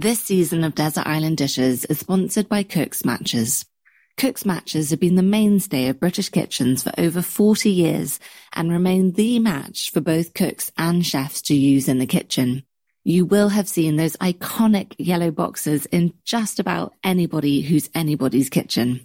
This season of Desert Island Dishes is sponsored by Cook's Matches. Cook's Matches have been the mainstay of British kitchens for over 40 years and remain the match for both cooks and chefs to use in the kitchen. You will have seen those iconic yellow boxes in just about anybody who's anybody's kitchen.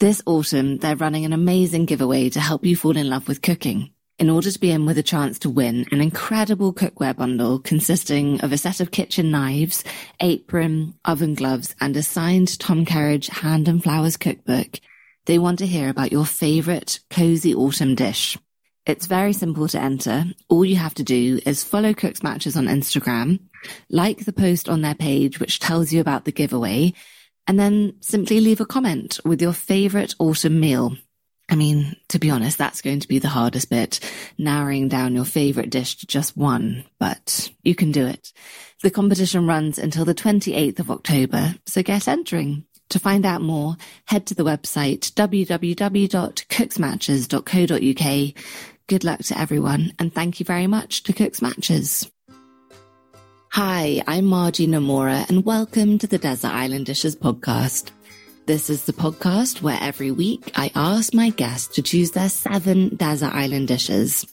This autumn, they're running an amazing giveaway to help you fall in love with cooking in order to be in with a chance to win an incredible cookware bundle consisting of a set of kitchen knives, apron, oven gloves, and a signed Tom Kerridge Hand and Flowers cookbook, they want to hear about your favorite cozy autumn dish. It's very simple to enter. All you have to do is follow Cooks Matches on Instagram, like the post on their page, which tells you about the giveaway, and then simply leave a comment with your favorite autumn meal. I mean, to be honest, that's going to be the hardest bit, narrowing down your favorite dish to just one, but you can do it. The competition runs until the 28th of October, so get entering. To find out more, head to the website www.cooksmatches.co.uk. Good luck to everyone, and thank you very much to Cooks Matches. Hi, I'm Margie Nomura, and welcome to the Desert Island Dishes podcast. This is the podcast where every week I ask my guests to choose their seven desert island dishes.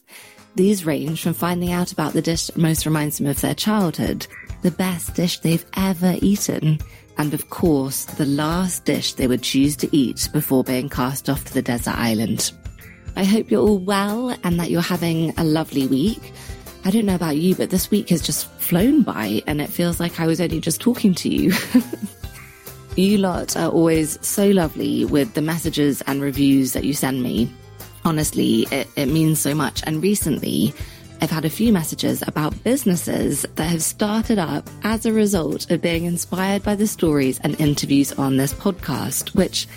These range from finding out about the dish that most reminds them of their childhood, the best dish they've ever eaten, and of course, the last dish they would choose to eat before being cast off to the desert island. I hope you're all well and that you're having a lovely week. I don't know about you, but this week has just flown by and it feels like I was only just talking to you. You lot are always so lovely with the messages and reviews that you send me. Honestly, it, it means so much. And recently, I've had a few messages about businesses that have started up as a result of being inspired by the stories and interviews on this podcast, which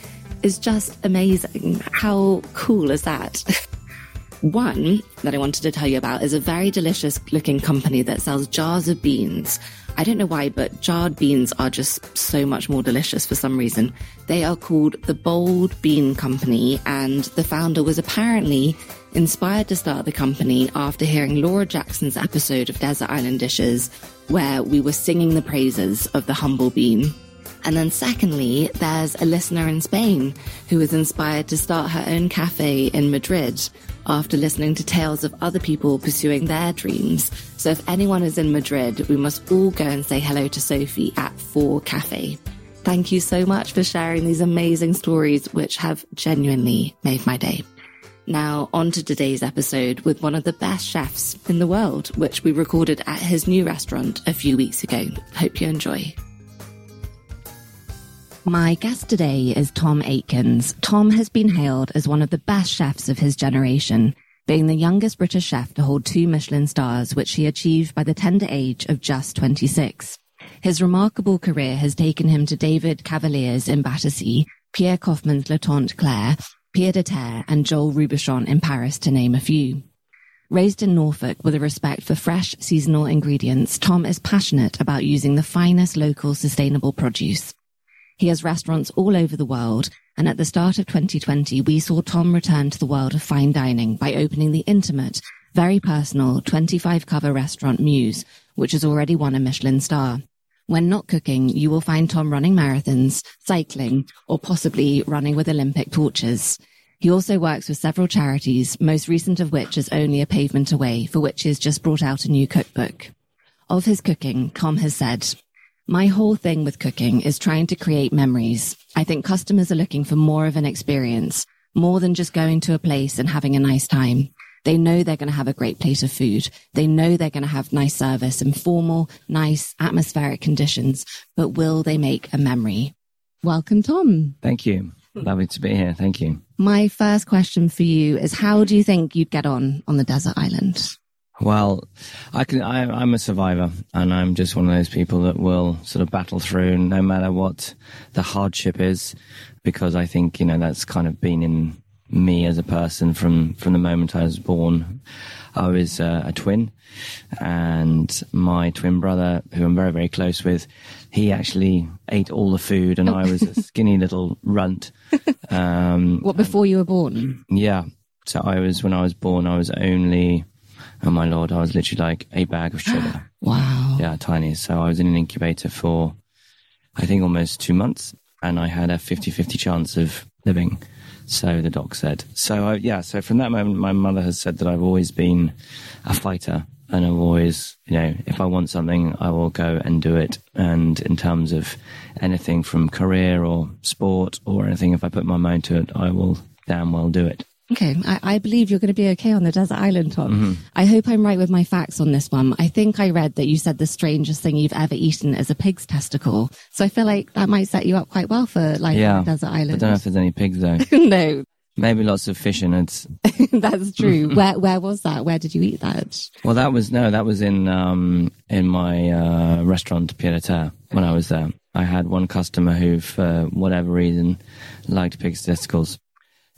is just amazing. How cool is that? One that I wanted to tell you about is a very delicious looking company that sells jars of beans I don't know why, but jarred beans are just so much more delicious for some reason. They are called the Bold Bean Company, and the founder was apparently inspired to start the company after hearing Laura Jackson's episode of Desert Island Dishes, where we were singing the praises of the humble bean. And then secondly, there's a listener in Spain who was inspired to start her own cafe in Madrid after listening to tales of other people pursuing their dreams. So if anyone is in Madrid, we must all go and say hello to Sophie at Four Cafe. Thank you so much for sharing these amazing stories, which have genuinely made my day. Now, on to today's episode with one of the best chefs in the world, which we recorded at his new restaurant a few weeks ago. Hope you enjoy. My guest today is Tom Aikens. Tom has been hailed as one of the best chefs of his generation, being the youngest British chef to hold two Michelin stars, which he achieved by the tender age of just 26. His remarkable career has taken him to David Cavalier's in Battersea, Pierre Koffmann's Le Tante Claire, Pied à Terre, and Joel Robuchon in Paris, to name a few. Raised in Norfolk with a respect for fresh, seasonal ingredients, Tom is passionate about using the finest local sustainable produce. He has restaurants all over the world, and at the start of 2020, we saw Tom return to the world of fine dining by opening the intimate, very personal 25 cover restaurant Muse, which has already won a Michelin star. When not cooking, you will find Tom running marathons, cycling, or possibly running with Olympic torches. He also works with several charities, most recent of which is Only a Pavement Away, for which he has just brought out a new cookbook. Of his cooking, Tom has said, my whole thing with cooking is trying to create memories. I think customers are looking for more of an experience, more than just going to a place and having a nice time. They know they're going to have a great plate of food. They know they're going to have nice service and formal, nice atmospheric conditions, but will they make a memory? Welcome, Tom. Thank you. Lovely to be here. Thank you. My first question for you is how do you think you'd get on on the desert island? Well, I can. I, am a survivor, and I'm just one of those people that will sort of battle through, no matter what the hardship is, because I think you know that's kind of been in me as a person from from the moment I was born. I was uh, a twin, and my twin brother, who I'm very very close with, he actually ate all the food, and I was a skinny little runt. Um, what before you were born? Yeah. So I was when I was born, I was only Oh my lord, I was literally like a bag of sugar. Wow. yeah, tiny. So I was in an incubator for, I think, almost two months, and I had a 50-50 chance of living. So the doc said. So I, yeah, so from that moment, my mother has said that I've always been a fighter, and I've always, you know, if I want something, I will go and do it. And in terms of anything from career or sport or anything, if I put my mind to it, I will damn well do it. Okay, I, I, believe you're going to be okay on the desert island, Tom. Mm-hmm. I hope I'm right with my facts on this one. I think I read that you said the strangest thing you've ever eaten is a pig's testicle. So I feel like that might set you up quite well for life yeah, on the desert island. I don't know if there's any pigs though. no. Maybe lots of fish in it. That's true. where where was that? Where did you eat that? Well, that was no, that was in um in my uh, restaurant Pied Terre when I was there. I had one customer who, for whatever reason, liked pig's testicles.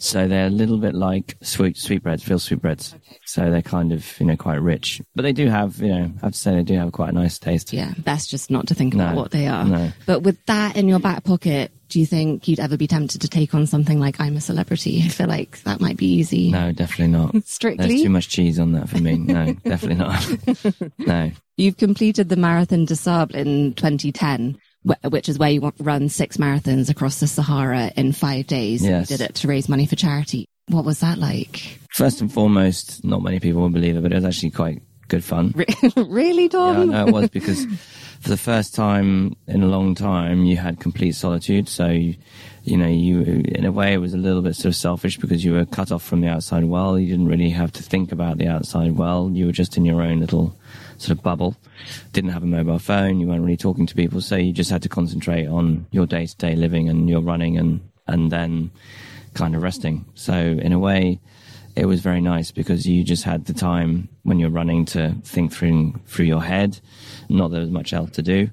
So they're a little bit like sweet sweetbreads, veal sweetbreads. Okay. So they're kind of you know quite rich, but they do have you know I have to say they do have quite a nice taste. Yeah, best just not to think about what they are. No. But with that in your back pocket, do you think you'd ever be tempted to take on something like I'm a celebrity? I feel like that might be easy. No, definitely not. Strictly, there's too much cheese on that for me. No, definitely not. no. You've completed the Marathon des Sables in 2010 which is where you run six marathons across the Sahara in five days. Yes. You did it to raise money for charity. What was that like? First and foremost, not many people will believe it, but it was actually quite good fun. really, Tom? Yeah, no, it was because for the first time in a long time, you had complete solitude. So, you, you know, you, in a way, it was a little bit sort of selfish because you were cut off from the outside world. You didn't really have to think about the outside world. You were just in your own little sort of bubble. Didn't have a mobile phone. You weren't really talking to people. So you just had to concentrate on your day to day living and your running and, and then kind of resting. So in a way, it was very nice because you just had the time when you're running to think through through your head. Not that there was much else to do,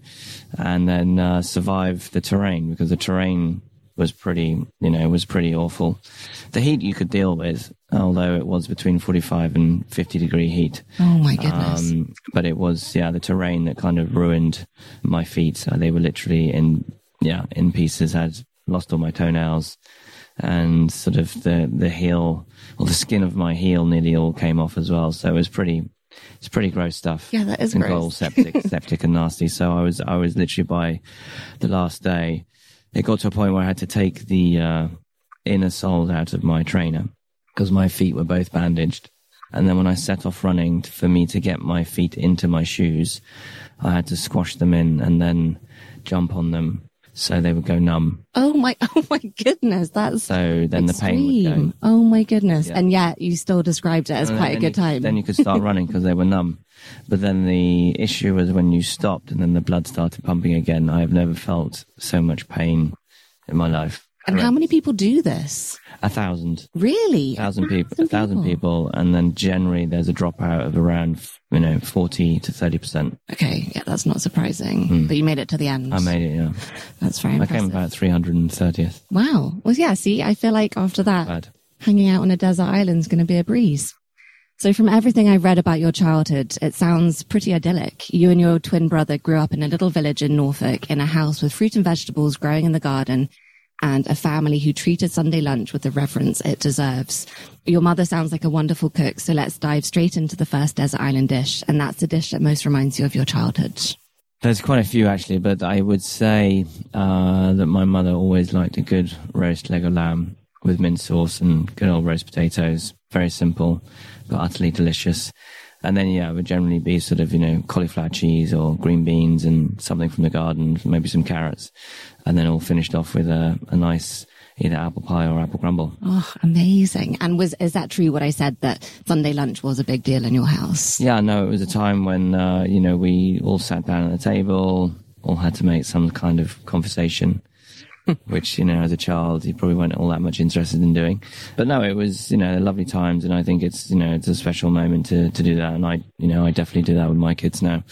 and then uh, survive the terrain because the terrain was pretty, you know, was pretty awful. The heat you could deal with, although it was between 45 and 50 degree heat. Oh my goodness. Um, but it was, yeah, the terrain that kind of ruined my feet. Uh, they were literally in, yeah, in pieces. I had lost all my toenails and sort of the, the heel or the skin of my heel nearly all came off as well. So it was pretty, it's pretty gross stuff. Yeah, that is and gross. all septic, septic and nasty. So I was, I was literally by the last day, it got to a point where I had to take the, uh, inner soles out of my trainer because my feet were both bandaged. And then when I set off running for me to get my feet into my shoes, I had to squash them in and then jump on them so they would go numb. Oh my, oh my goodness, that's so then extreme. the pain would go. Oh my goodness, yeah. and yet you still described it as and quite a good you, time. Then you could start running because they were numb. But then the issue was when you stopped and then the blood started pumping again. I have never felt so much pain in my life. And how many people do this? A thousand. Really? A thousand, a thousand people. A thousand people. And then generally there's a dropout of around, you know, 40 to 30%. Okay. Yeah, that's not surprising. Mm. But you made it to the end. I made it, yeah. That's very impressive. I came about 330th. Wow. Well, yeah, see, I feel like after that, Bad. hanging out on a desert island is going to be a breeze. So from everything I've read about your childhood, it sounds pretty idyllic. You and your twin brother grew up in a little village in Norfolk in a house with fruit and vegetables growing in the garden and a family who treated Sunday lunch with the reverence it deserves. Your mother sounds like a wonderful cook, so let's dive straight into the first desert island dish, and that's the dish that most reminds you of your childhood. There's quite a few actually, but I would say uh, that my mother always liked a good roast leg of lamb with mint sauce and good old roast potatoes. Very simple, but utterly delicious. And then, yeah, it would generally be sort of, you know, cauliflower cheese or green beans and something from the garden, maybe some carrots. And then all finished off with a, a nice either apple pie or apple crumble. Oh, amazing. And was, is that true what I said that Sunday lunch was a big deal in your house? Yeah, no, it was a time when, uh, you know, we all sat down at the table, all had to make some kind of conversation. which, you know, as a child, you probably weren't all that much interested in doing. But no, it was, you know, lovely times. And I think it's, you know, it's a special moment to, to do that. And I, you know, I definitely do that with my kids now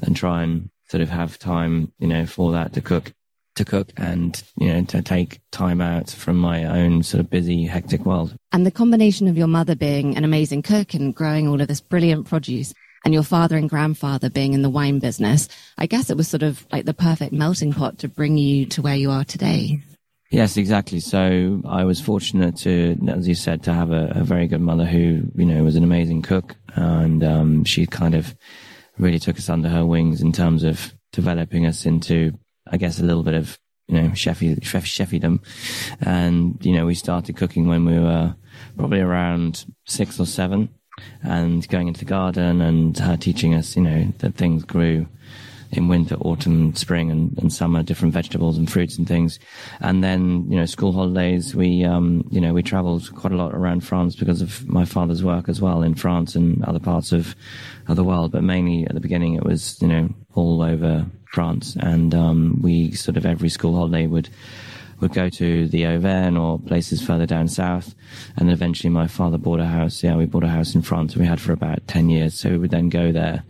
and try and sort of have time, you know, for that to cook, to cook and, you know, to take time out from my own sort of busy, hectic world. And the combination of your mother being an amazing cook and growing all of this brilliant produce and your father and grandfather being in the wine business, I guess it was sort of like the perfect melting pot to bring you to where you are today. Yes, exactly. So I was fortunate to, as you said, to have a, a very good mother who, you know, was an amazing cook. And um, she kind of really took us under her wings in terms of developing us into, I guess, a little bit of, you know, chefy, chef. And, you know, we started cooking when we were probably around six or seven and going into the garden and her teaching us, you know, that things grew in winter, autumn, spring, and, and summer, different vegetables and fruits and things. And then, you know, school holidays, we, um, you know, we traveled quite a lot around France because of my father's work as well in France and other parts of, of the world. But mainly at the beginning, it was, you know, all over France. And, um, we sort of every school holiday would, would go to the Auvergne or places further down south. And then eventually my father bought a house. Yeah, we bought a house in France we had for about 10 years. So we would then go there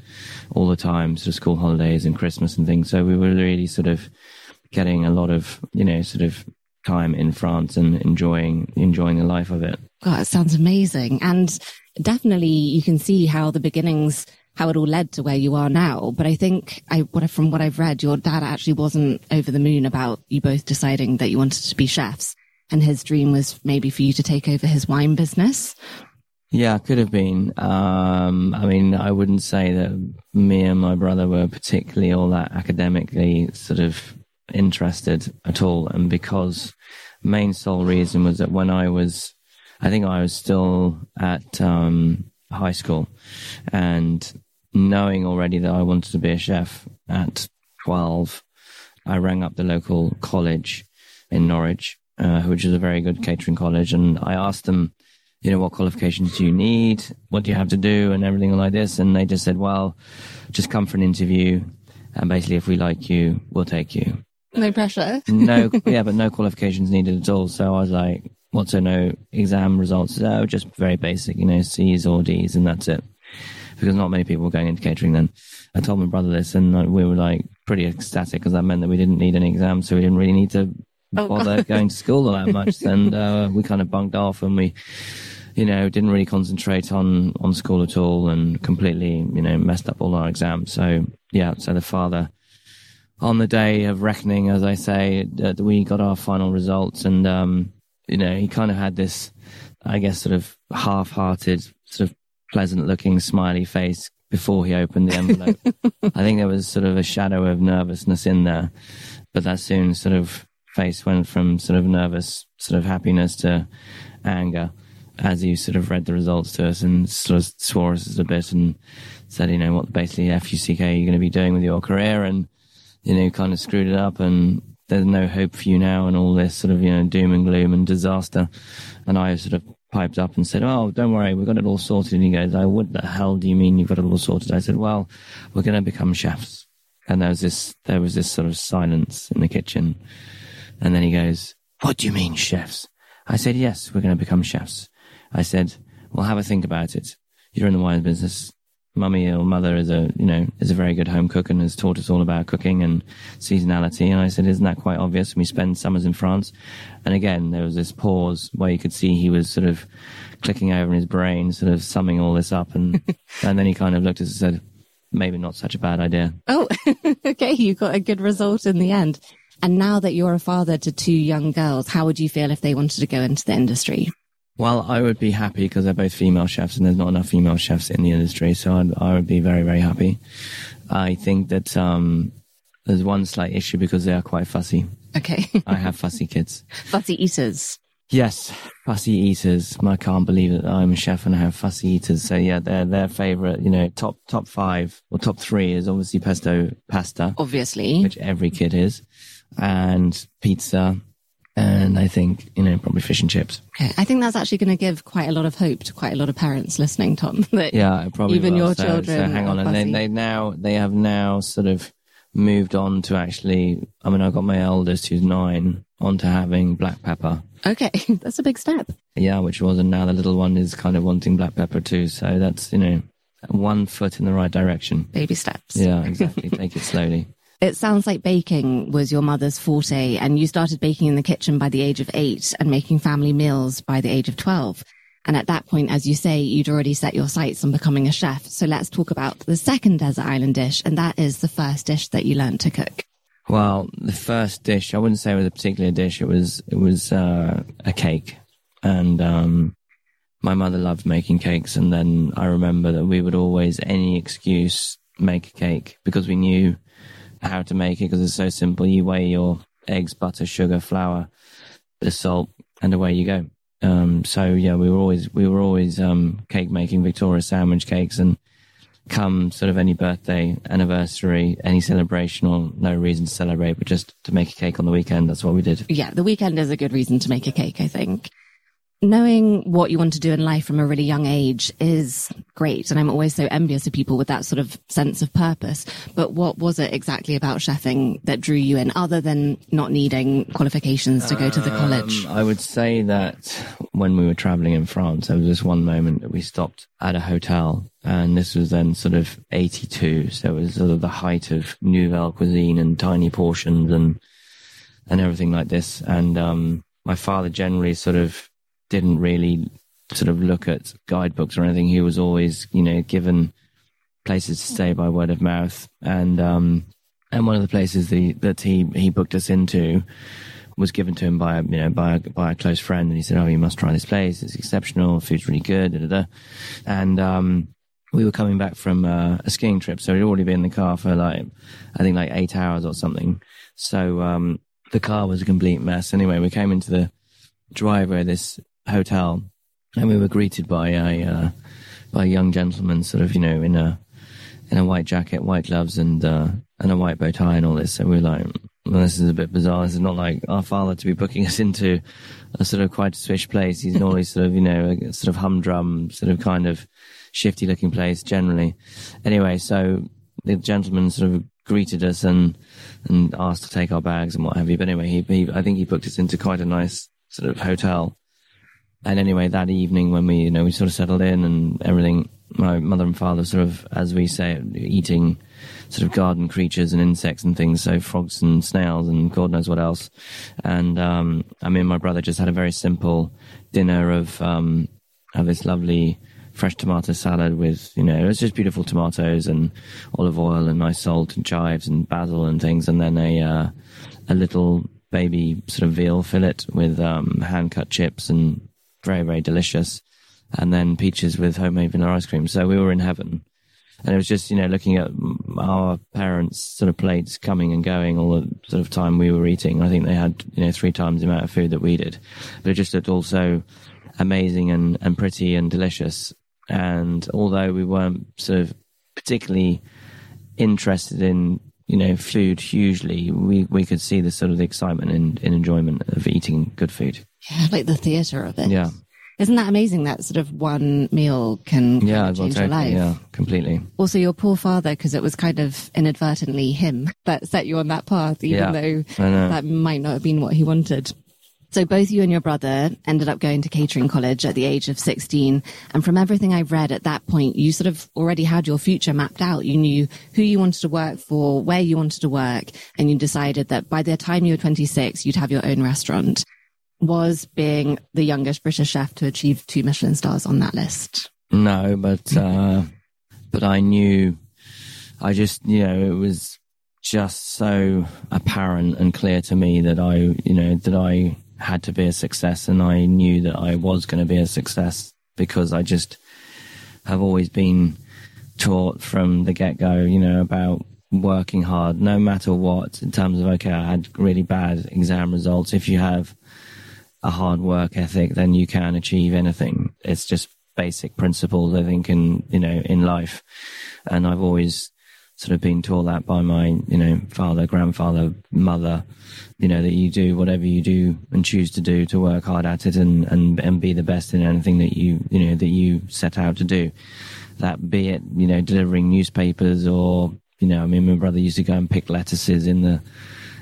all the time, sort of school holidays and Christmas and things. So we were really sort of getting a lot of, you know, sort of time in France and enjoying, enjoying the life of it. God, it sounds amazing. And definitely you can see how the beginnings how it all led to where you are now. But I think I, what, from what I've read, your dad actually wasn't over the moon about you both deciding that you wanted to be chefs. And his dream was maybe for you to take over his wine business. Yeah, could have been. Um, I mean, I wouldn't say that me and my brother were particularly all that academically sort of interested at all. And because main sole reason was that when I was, I think I was still at, um, high school and knowing already that I wanted to be a chef at 12, I rang up the local college in Norwich, uh, which is a very good catering college. And I asked them, you know, what qualifications do you need? What do you have to do? And everything like this. And they just said, well, just come for an interview. And basically, if we like you, we'll take you. No pressure. no, yeah, but no qualifications needed at all. So I was like, what's so no exam results? Oh, just very basic, you know, C's or D's, and that's it because not many people were going into catering then. I told my brother this, and we were like pretty ecstatic because that meant that we didn't need any exams, so we didn't really need to oh, bother going to school all that much. and uh, we kind of bunked off, and we, you know, didn't really concentrate on on school at all, and completely, you know, messed up all our exams. So yeah, so the father. On the day of reckoning, as I say, uh, we got our final results, and um, you know, he kind of had this, I guess, sort of half-hearted, sort of pleasant looking smiley face before he opened the envelope. I think there was sort of a shadow of nervousness in there, but that soon sort of face went from sort of nervous, sort of happiness to anger as he sort of read the results to us and sort of swore us a bit and said, you know, what basically FUCK are you going to be doing with your career? And, you know, kind of screwed it up and there's no hope for you now and all this sort of, you know, doom and gloom and disaster. And I sort of piped up and said, "Oh, don't worry, we've got it all sorted." And he goes, "Oh, what the hell do you mean you've got it all sorted?" I said, "Well, we're going to become chefs." And there was this, there was this sort of silence in the kitchen, and then he goes, "What do you mean, chefs?" I said, "Yes, we're going to become chefs." I said, "Well, have a think about it. You're in the wine business mummy or mother is a you know is a very good home cook and has taught us all about cooking and seasonality. And i said isn't that quite obvious? And we spend summers in france. And again there was this pause where you could see he was sort of clicking over in his brain sort of summing all this up. And and then he kind of looked at us and said maybe not such a bad idea. Oh okay. You got a good result in the end. And now that you're a father to two young girls how would you feel if they wanted to go into the industry well, I would be happy because they're both female chefs and there's not enough female chefs in the industry. So I'd, I would be very, very happy. I think that, um, there's one slight issue because they are quite fussy. Okay. I have fussy kids. Fussy eaters. Yes, fussy eaters. I can't believe that I'm a chef and I have fussy eaters. So yeah, their their favorite, you know, top top five or top three is obviously pesto pasta, obviously, which every kid is, and pizza, and I think, you know, probably fish and chips. Okay. I think that's actually going to give quite a lot of hope to quite a lot of parents listening, Tom. That yeah, probably even will. your so, children. So hang on. And they, they now, they have now sort of moved on to actually, I mean, I've got my eldest who's nine onto having black pepper. Okay. That's a big step. Yeah, which was, and now the little one is kind of wanting black pepper too. So that's, you know, one foot in the right direction. Baby steps. Yeah, exactly. Take it slowly. It sounds like baking was your mother's forte, and you started baking in the kitchen by the age of eight and making family meals by the age of 12. And at that point, as you say, you'd already set your sights on becoming a chef. So let's talk about the second desert island dish, and that is the first dish that you learned to cook. Well, the first dish, I wouldn't say it was a particular dish. It was, it was, uh, a cake. And, um, my mother loved making cakes. And then I remember that we would always, any excuse, make a cake because we knew how to make it because it's so simple. You weigh your eggs, butter, sugar, flour, the salt, and away you go. Um, so yeah, we were always, we were always, um, cake making Victoria sandwich cakes and, come sort of any birthday, anniversary, any celebration or no reason to celebrate, but just to make a cake on the weekend. That's what we did. Yeah, the weekend is a good reason to make a cake, I think knowing what you want to do in life from a really young age is great. And I'm always so envious of people with that sort of sense of purpose. But what was it exactly about chefing that drew you in other than not needing qualifications to go to the college? Um, I would say that when we were traveling in France, there was this one moment that we stopped at a hotel and this was then sort of 82. So it was sort of the height of nouvelle cuisine and tiny portions and, and everything like this. And, um, my father generally sort of didn't really sort of look at guidebooks or anything. He was always, you know, given places to stay by word of mouth. And, um, and one of the places that he, he, booked us into was given to him by, a, you know, by a, by a close friend. And he said, Oh, you must try this place. It's exceptional. Food's really good. Da, da, da. And, um, we were coming back from uh, a skiing trip. So we'd already been in the car for like, I think like eight hours or something. So, um, the car was a complete mess. Anyway, we came into the driveway this hotel, and we were greeted by a uh, by a young gentleman, sort of you know in a in a white jacket, white gloves, and uh, and a white bow tie, and all this. So we were like, well, this is a bit bizarre. This is not like our father to be booking us into a sort of quite a swish place. He's always sort of you know a sort of humdrum, sort of kind of shifty looking place generally. Anyway, so the gentleman sort of greeted us and and asked to take our bags and what have you. But anyway, he, he I think he booked us into quite a nice sort of hotel and anyway, that evening when we, you know, we sort of settled in and everything, my mother and father sort of, as we say, eating sort of garden creatures and insects and things, so frogs and snails and God knows what else. And um, I mean, my brother just had a very simple dinner of um, of this lovely fresh tomato salad with, you know, it was just beautiful tomatoes and olive oil and nice salt and chives and basil and things, and then a uh, a little baby sort of veal fillet with um, hand cut chips and very, very delicious. And then peaches with homemade vanilla ice cream. So we were in heaven. And it was just, you know, looking at our parents' sort of plates coming and going all the sort of time we were eating. I think they had, you know, three times the amount of food that we did. But it just looked all so amazing and, and pretty and delicious. And although we weren't sort of particularly interested in, you know, food hugely, we, we could see the sort of the excitement and, and enjoyment of eating good food. Yeah, like the theatre of it. Yeah. Isn't that amazing that sort of one meal can yeah, change totally, your life? Yeah, completely. Also, your poor father, because it was kind of inadvertently him that set you on that path, even yeah, though that might not have been what he wanted. So both you and your brother ended up going to catering college at the age of 16. And from everything I've read at that point, you sort of already had your future mapped out. You knew who you wanted to work for, where you wanted to work, and you decided that by the time you were 26, you'd have your own restaurant was being the youngest British chef to achieve two Michelin stars on that list. No, but uh, but I knew, I just you know it was just so apparent and clear to me that I you know that I had to be a success, and I knew that I was going to be a success because I just have always been taught from the get go, you know, about working hard no matter what in terms of okay i had really bad exam results if you have a hard work ethic, then you can achieve anything. It's just basic principles, I think, in, you know, in life. And I've always sort of been taught that by my, you know, father, grandfather, mother, you know, that you do whatever you do and choose to do to work hard at it and, and, and be the best in anything that you, you know, that you set out to do. That be it, you know, delivering newspapers or, you know, I mean, my brother used to go and pick lettuces in the,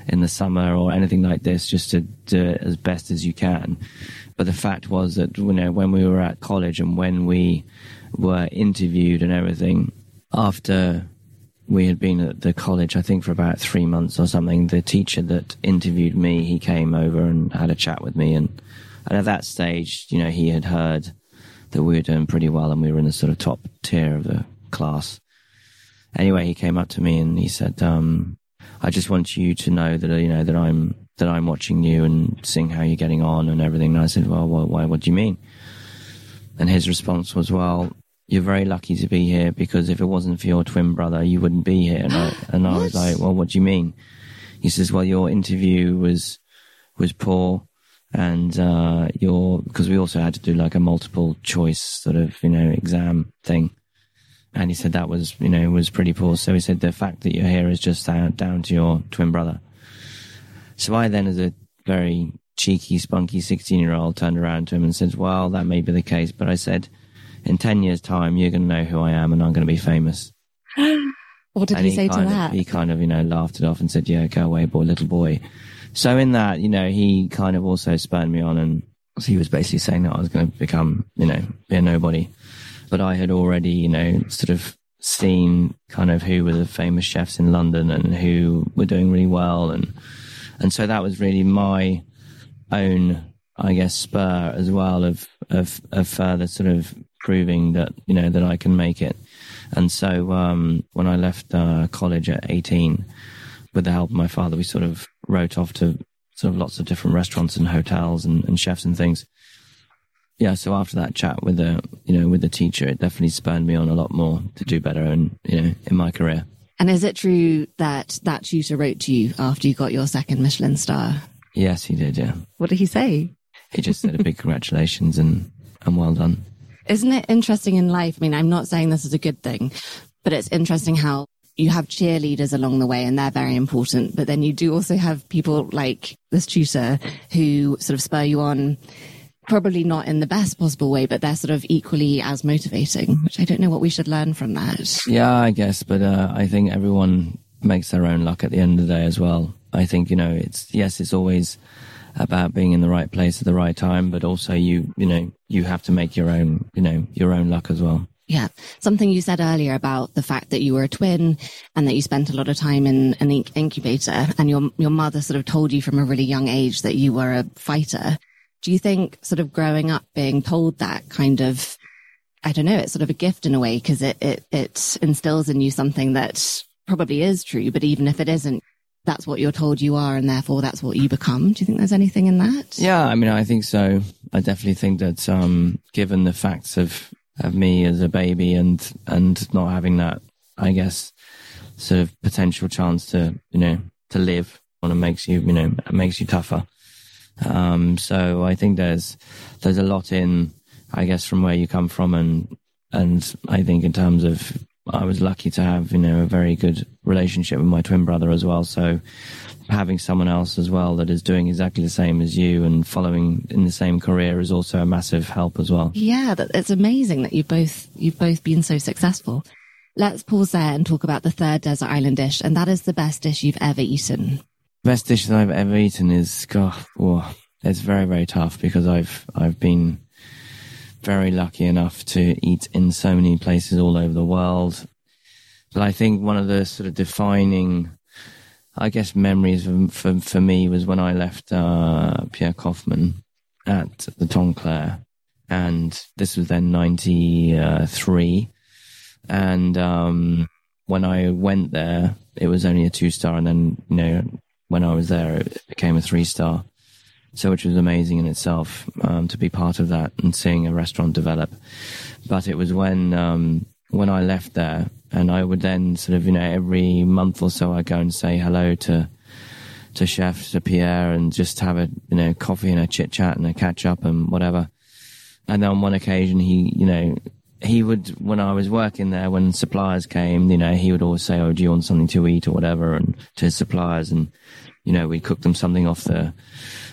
in the summer or anything like this, just to do it as best as you can. But the fact was that you know when we were at college and when we were interviewed and everything, after we had been at the college, I think for about three months or something, the teacher that interviewed me, he came over and had a chat with me, and, and at that stage, you know, he had heard that we were doing pretty well and we were in the sort of top tier of the class. Anyway, he came up to me and he said, um, I just want you to know that, you know, that I'm, that I'm watching you and seeing how you're getting on and everything. And I said, well, why, what do you mean? And his response was, well, you're very lucky to be here because if it wasn't for your twin brother, you wouldn't be here. And I, and I was like, well, what do you mean? He says, well, your interview was, was poor and, uh, your, because we also had to do like a multiple choice sort of, you know, exam thing. And he said that was, you know, was pretty poor. So he said the fact that you're here is just down, down to your twin brother. So I then, as a very cheeky, spunky 16 year old, turned around to him and said, well, that may be the case. But I said, in 10 years' time, you're going to know who I am and I'm going to be famous. what did and he, he say to of, that? He kind of, you know, laughed it off and said, yeah, go away, boy, little boy. So in that, you know, he kind of also spurned me on and he was basically saying that I was going to become, you know, be a nobody. But I had already, you know, sort of seen kind of who were the famous chefs in London and who were doing really well. And, and so that was really my own, I guess, spur as well of, of, of further sort of proving that, you know, that I can make it. And so, um, when I left, uh, college at 18, with the help of my father, we sort of wrote off to sort of lots of different restaurants and hotels and, and chefs and things. Yeah, so after that chat with the you know with the teacher, it definitely spurred me on a lot more to do better and you know in my career. And is it true that that tutor wrote to you after you got your second Michelin star? Yes, he did. Yeah. What did he say? He just said a big congratulations and and well done. Isn't it interesting in life? I mean, I'm not saying this is a good thing, but it's interesting how you have cheerleaders along the way and they're very important. But then you do also have people like this tutor who sort of spur you on, probably not in the best possible way, but they're sort of equally as motivating, which I don't know what we should learn from that. Yeah, I guess. But uh, I think everyone makes their own luck at the end of the day as well. I think, you know, it's, yes, it's always about being in the right place at the right time, but also you, you know, you have to make your own, you know, your own luck as well. Yeah. Something you said earlier about the fact that you were a twin and that you spent a lot of time in an incubator and your, your mother sort of told you from a really young age that you were a fighter. Do you think sort of growing up being told that kind of, I don't know, it's sort of a gift in a way because it, it, it instills in you something that probably is true, but even if it isn't, that's what you're told you are and therefore that's what you become. Do you think there's anything in that? Yeah, I mean, I think so. I definitely think that, um, given the facts of of me as a baby and and not having that, I guess, sort of potential chance to you know to live when it makes you you know makes you tougher. Um, so I think there's there's a lot in I guess from where you come from and and I think in terms of I was lucky to have you know a very good relationship with my twin brother as well. So having someone else as well that is doing exactly the same as you and following in the same career is also a massive help as well. Yeah, it's amazing that you both you've both been so successful. Let's pause there and talk about the third desert island dish, and that is the best dish you've ever eaten. Best dish that I've ever eaten is God. Oh, it's very very tough because I've I've been very lucky enough to eat in so many places all over the world. But I think one of the sort of defining I guess memories for, for, for me was when I left uh, Pierre Koffmann at the Tante Claire, and this was then '93. And um, when I went there, it was only a two star, and then you know when I was there, it became a three star. So, which was amazing in itself um, to be part of that and seeing a restaurant develop. But it was when um, when I left there, and I would then sort of, you know, every month or so I'd go and say hello to, to Chef, to Pierre and just have a, you know, coffee and a chit chat and a catch up and whatever. And then on one occasion, he, you know, he would, when I was working there, when suppliers came, you know, he would always say, Oh, do you want something to eat or whatever? And to his suppliers and, you know, we'd cook them something off the,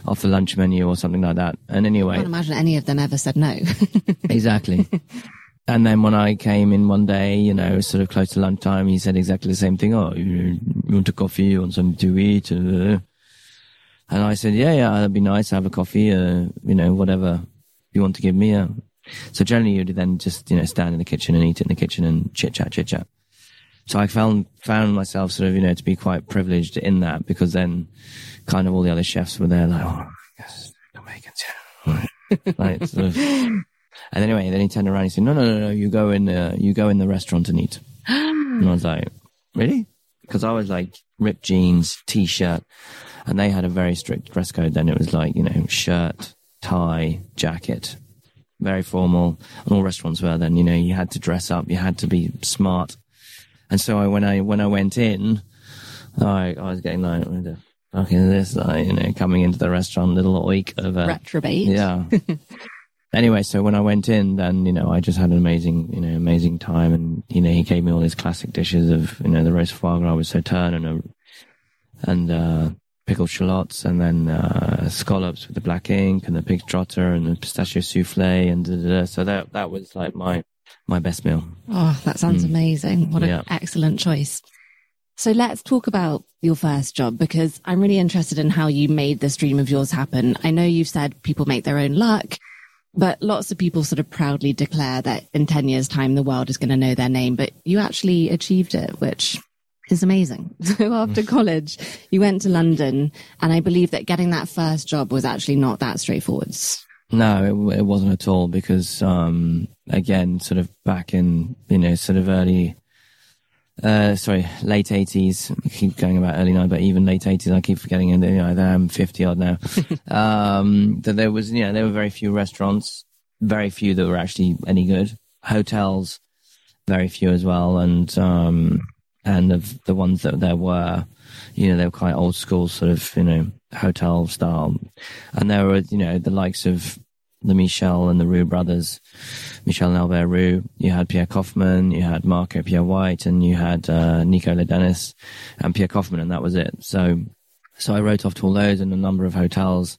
off the lunch menu or something like that. And anyway. I can't imagine any of them ever said no. exactly. And then when I came in one day, you know, sort of close to lunchtime, he said exactly the same thing. Oh, you, you want a coffee? You want something to eat? Uh, and I said, yeah, yeah, that'd be nice. To have a coffee, uh, you know, whatever you want to give me. Uh. So generally you'd then just, you know, stand in the kitchen and eat it in the kitchen and chit chat, chit chat. So I found, found myself sort of, you know, to be quite privileged in that because then kind of all the other chefs were there like, oh, yes, Jamaicans, yeah. like, sort of, and anyway, then he turned around and he said, no, no, no, no, you go in, uh, you go in the restaurant and eat. and I was like, really? because I was like ripped jeans, t-shirt, and they had a very strict dress code. Then it was like you know shirt, tie, jacket, very formal. And all restaurants were then. You know you had to dress up, you had to be smart. And so I, when I when I went in, I I was getting like fucking this, like, you know, coming into the restaurant, little week of a retrobate. Yeah. anyway, so when I went in, then you know I just had an amazing, you know, amazing time, and you know he gave me all these classic dishes of you know the roast foie gras with sauterne and a, and uh, pickled shallots, and then uh, scallops with the black ink, and the pig trotter, and the pistachio souffle, and da, da, da. so that that was like my my best meal. Oh, that sounds mm. amazing! What an excellent choice. So let's talk about your first job because I'm really interested in how you made this dream of yours happen. I know you've said people make their own luck, but lots of people sort of proudly declare that in 10 years time, the world is going to know their name, but you actually achieved it, which is amazing. So after college, you went to London and I believe that getting that first job was actually not that straightforward. No, it, it wasn't at all because, um, again, sort of back in, you know, sort of early uh, sorry, late 80s. I keep going about early 90s, but even late 80s, I keep forgetting, and you know, I'm 50 odd now. um, that there was, you know, there were very few restaurants, very few that were actually any good. Hotels, very few as well. And, um, and of the ones that there were, you know, they were quite old school, sort of, you know, hotel style. And there were, you know, the likes of the Michel and the Roux brothers, Michel and Albert Roux. You had Pierre Koffmann, you had Marco Pierre White, and you had uh, Nico Ladenis and Pierre Koffmann, and that was it. So, so I wrote off to all those and a number of hotels,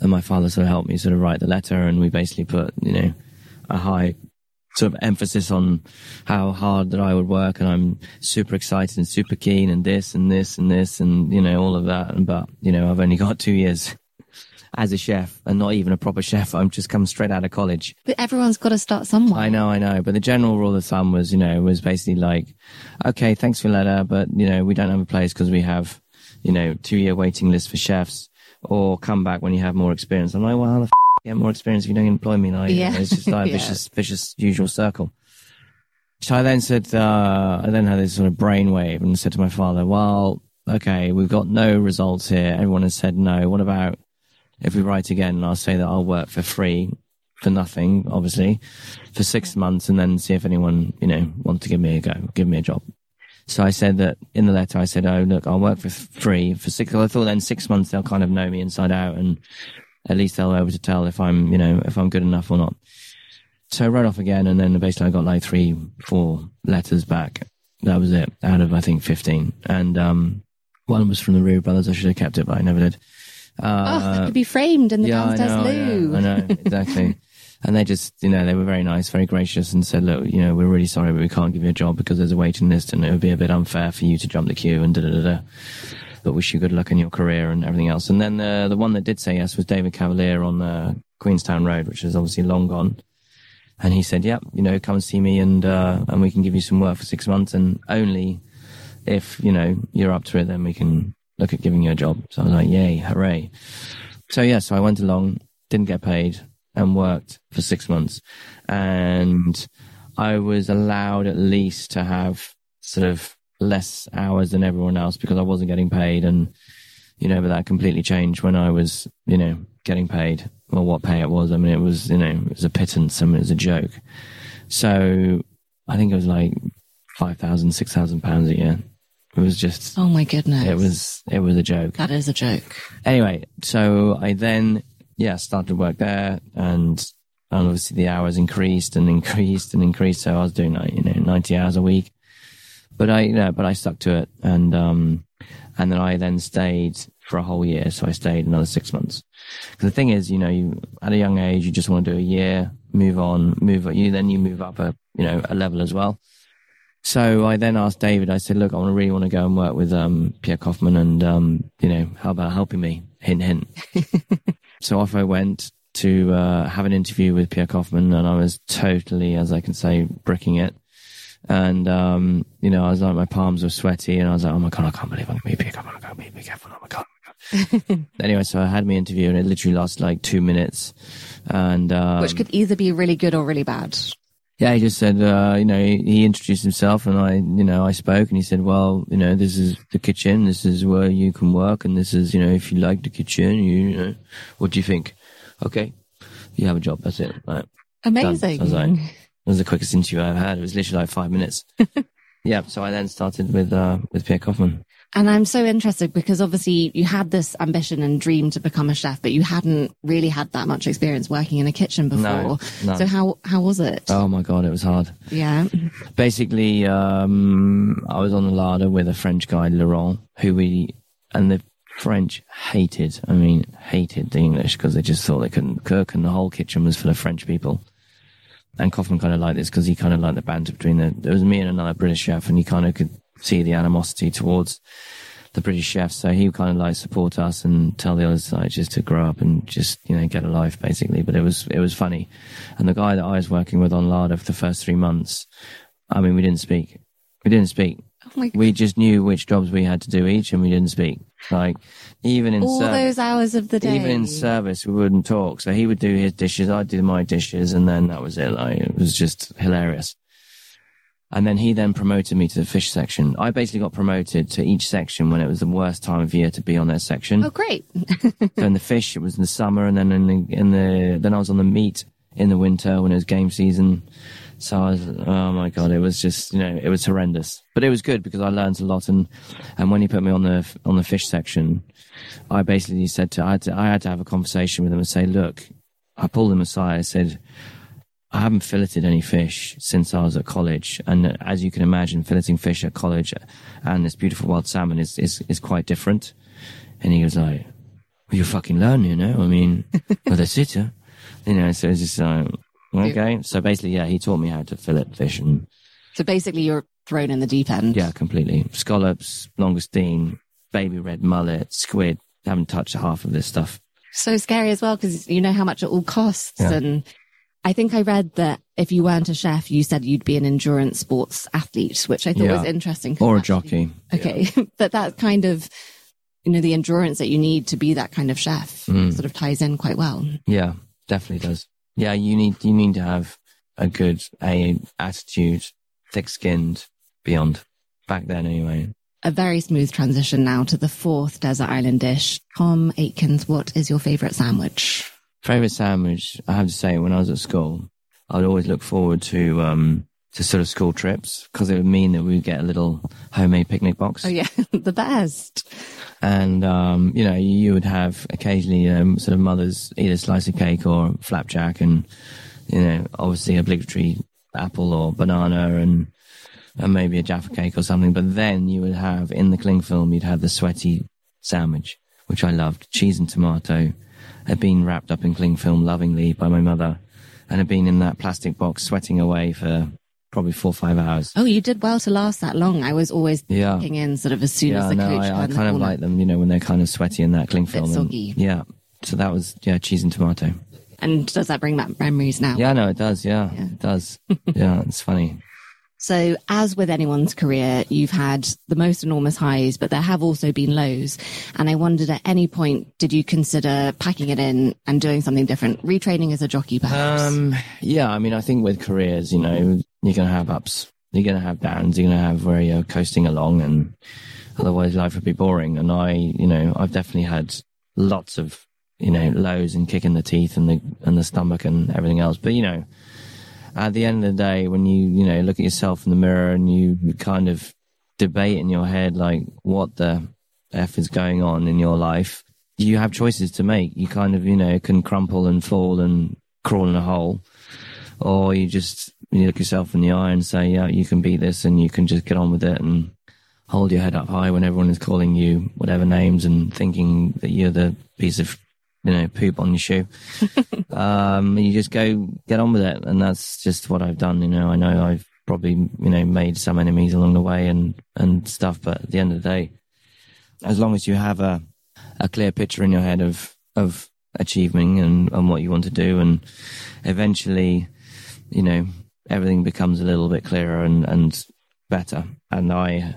and my father sort of helped me sort of write the letter, and we basically put, you know, a high sort of emphasis on how hard that I would work, and I'm super excited and super keen, and this and this and this, and you know all of that. And but you know I've only got two years as a chef and not even a proper chef. I'm just come straight out of college. But everyone's got to start somewhere. I know, I know. But the general rule of thumb was, you know, was basically like, okay, thanks for letter, but you know, we don't have a place because we have, you know, two year waiting list for chefs or come back when you have more experience. I'm like, well, how the f- get more experience if you don't employ me? Like, yeah. It's just like a vicious, vicious usual circle. So I then said, uh, I then had this sort of brainwave and said to my father, well, okay, we've got no results here. Everyone has said no. What about if we write again, and I'll say that I'll work for free, for nothing, obviously, for six months and then see if anyone, you know, wants to give me a go, give me a job. So I said that in the letter, I said, oh, look, I'll work for free for six. I thought then six months they'll kind of know me inside out and at least they'll be able to tell if I'm, you know, if I'm good enough or not. So I wrote off again and then basically I got like three, four letters back. That was it out of, I think, 15. And, um, one was from the Roux brothers. I should have kept it, but I never did. Uh, oh, that could be framed in the yeah, downstairs I know, loo. I know, exactly. and they just, you know, they were very nice, very gracious and said, look, you know, we're really sorry, but we can't give you a job because there's a waiting list and it would be a bit unfair for you to jump the queue and da da da da. But wish you good luck in your career and everything else. And then the, the one that did say yes was David Cavalier on uh, Queenstown Road, which is obviously long gone. And he said, yep, you know, come and see me and, uh, and we can give you some work for six months and only if, you know, you're up to it, then we can look at giving you a job. So I was like, yay, hooray. So yeah, so I went along, didn't get paid and worked for six months. And I was allowed at least to have sort of less hours than everyone else because I wasn't getting paid. And, you know, but that completely changed when I was, you know, getting paid or what pay it was. I mean, it was, you know, it was a pittance. I mean, it was a joke. So I think it was like 5,000, 6,000 pounds a year. It was just. Oh my goodness. It was, it was a joke. That is a joke. Anyway, so I then, yeah, started work there and, and obviously the hours increased and increased and increased. So I was doing like, you know, 90 hours a week, but I, you know, but I stuck to it. And, um, and then I then stayed for a whole year. So I stayed another six months. Because the thing is, you know, you, at a young age, you just want to do a year, move on, move, on. you, then you move up a, you know, a level as well. So I then asked David, I said, look, I want to really want to go and work with um, Pierre Koffmann, and, um, you know, how about helping me? Hint, hint. so off I went to uh, have an interview with Pierre Koffmann, and I was totally, as I can say, bricking it. And, um, you know, I was like, my palms were sweaty and I was like, oh my God, I can't believe I'm going to be Koffmann. I'm going to be Pierre Koffmann. Oh my God. anyway, so I had my interview and it literally lasted like two minutes. And, um, which could either be really good or really bad. Yeah, he just said, uh, you know, he, he introduced himself and I, you know, I spoke and he said, well, you know, this is the kitchen. This is where you can work. And this is, you know, if you like the kitchen, you, you know, what do you think? Okay. You have a job. That's it. Right. Amazing. So I was like, was the quickest interview I ever had. It was literally like five minutes. yeah. So I then started with, uh, with Pierre Koffmann. And I'm so interested because obviously you had this ambition and dream to become a chef, but you hadn't really had that much experience working in a kitchen before. No, no. So how how was it? Oh my God, it was hard. Yeah. Basically, um, I was on the larder with a French guy, Laurent, who we, and the French hated, I mean, hated the English because they just thought they couldn't cook and the whole kitchen was full of French people. And Koffmann kind of liked this because he kind of liked the banter between the, it was me and another British chef and he kind of could see the animosity towards the British chefs. So he kind of like support us and tell the other side just to grow up and just, you know, get a life basically. But it was, it was funny. And the guy that I was working with on Larder for the first three months, I mean, we didn't speak. We didn't speak. Oh We just knew which jobs we had to do each and we didn't speak. Like even in all service, those hours of the day. even in service, we wouldn't talk. So he would do his dishes, I'd do my dishes, and then that was it. Like it was just hilarious. And then he then promoted me to the fish section. I basically got promoted to each section when it was the worst time of year to be on that section. oh, great. So in the fish, it was in the summer, and then in the, in the then I was on the meat in the winter when it was game season. So I was, oh my god, it was just you know it was horrendous, but it was good because I learned a lot. And and when he put me on the on the fish section, I basically said to I had to, I had to have a conversation with him and say, look, I pulled him aside. I said, I haven't filleted any fish since I was at college, and as you can imagine, filleting fish at college and this beautiful wild salmon is is, is quite different. And he was like, well, "You fucking learn, you eh? know. I mean, well, that's it, huh? you know." So it's just like, okay. So basically, yeah, he taught me how to fillet fish, and So basically you're thrown in the deep end. yeah, completely scallops, langoustine, baby red mullet, squid. Haven't touched half of this stuff. So scary as well because you know how much it all costs. Yeah. And I think I read that if you weren't a chef, you said you'd be an endurance sports athlete, which I thought Yeah. was interesting. Or a jockey. Okay. but that kind of, you know, the endurance that you need to be that kind of chef Mm. sort of ties in quite well. Yeah, definitely does. Yeah, you need you need to have a good a attitude, thick skinned, beyond. Back then, anyway. A very smooth transition now to the fourth desert island dish. Tom Aikens, what is your favorite sandwich? Favorite sandwich? I have to say, when I was at school, I'd always look forward to um to sort of school trips because it would mean that we'd get a little homemade picnic box, Oh yeah, the best. And um you know you would have occasionally um, sort of mothers eat a slice of cake or flapjack, and you know obviously obligatory apple or banana and and maybe a jaffa cake or something. But then you would have in the cling film, you'd have the sweaty sandwich, which I loved, cheese and tomato, had been wrapped up in cling film lovingly by my mother, and had been in that plastic box sweating away for probably four or five hours. Oh, you did well to last that long. I was always Yeah. kicking in sort of as soon Yeah, as the no, coach I, I kind of corner. like them, you know, when they're kind of sweaty in that cling film. and- yeah. So that was, yeah, cheese and tomato. And does that bring back memories now? Yeah, no, it does. Yeah, Yeah. it does. yeah, it's funny. So, as with anyone's career, you've had the most enormous highs, but there have also been lows. And I wondered at any point, did you consider packing it in and doing something different, retraining as a jockey perhaps? Um, yeah, I mean, I think with careers, you know, you're going to have ups, you're going to have downs, you're going to have where you're coasting along, and otherwise life would be boring. And I, you know, I've definitely had lots of, you know, lows and kicking the teeth and the and the stomach and everything else. But you know, at the end of the day, when you you know look at yourself in the mirror and you kind of debate in your head like what the f is going on in your life, you have choices to make. You kind of you know can crumple and fall and crawl in a hole, or you just you look yourself in the eye and say, yeah, you can beat this, and you can just get on with it and hold your head up high when everyone is calling you whatever names and thinking that you're the piece of you know poop on your shoe. um, you just go get on with it, and that's just what I've done. You know, I know I've probably you know made some enemies along the way and and stuff, but at the end of the day, as long as you have a a clear picture in your head of of achieving and, and what you want to do and eventually you know everything becomes a little bit clearer and and better and i